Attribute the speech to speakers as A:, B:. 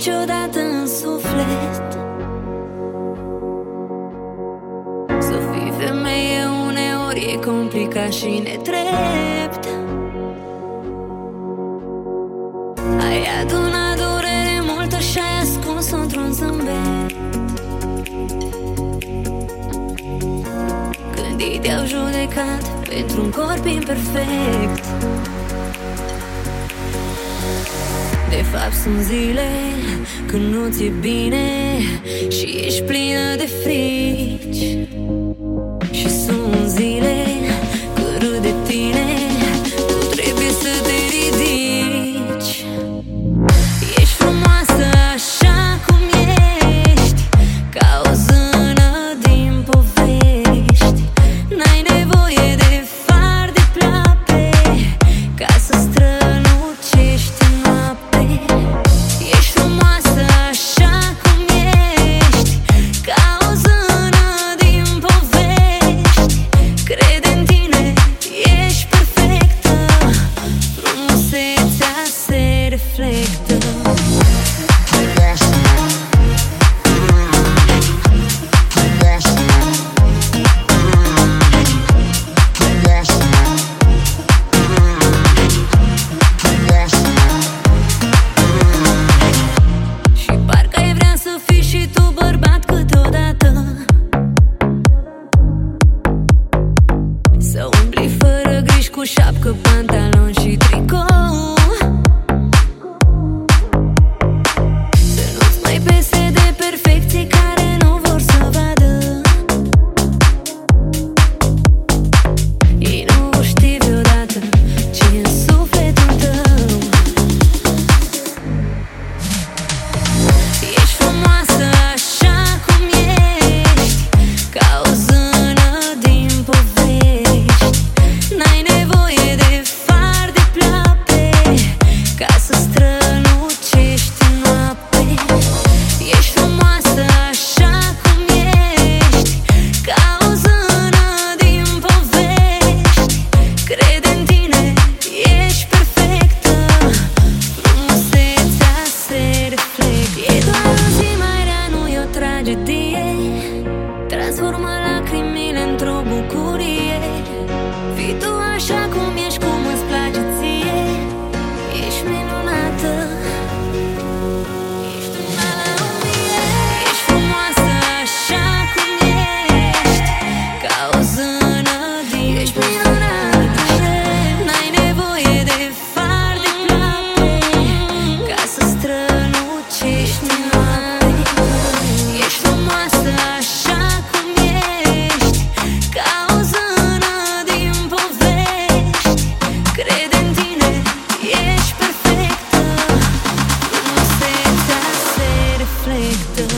A: niciodată în suflet. Să fii femeie uneori e complicat și netrept Ai adunat durere multă și ai ascuns într-un zâmbet. Când ei te-au judecat pentru un corp imperfect De fapt sunt zile când nu ți-e bine Și cu pantaloni și tricot tragedie Transformă lacrimile într-o bucurie. Fii tu așa cum ești. conflicto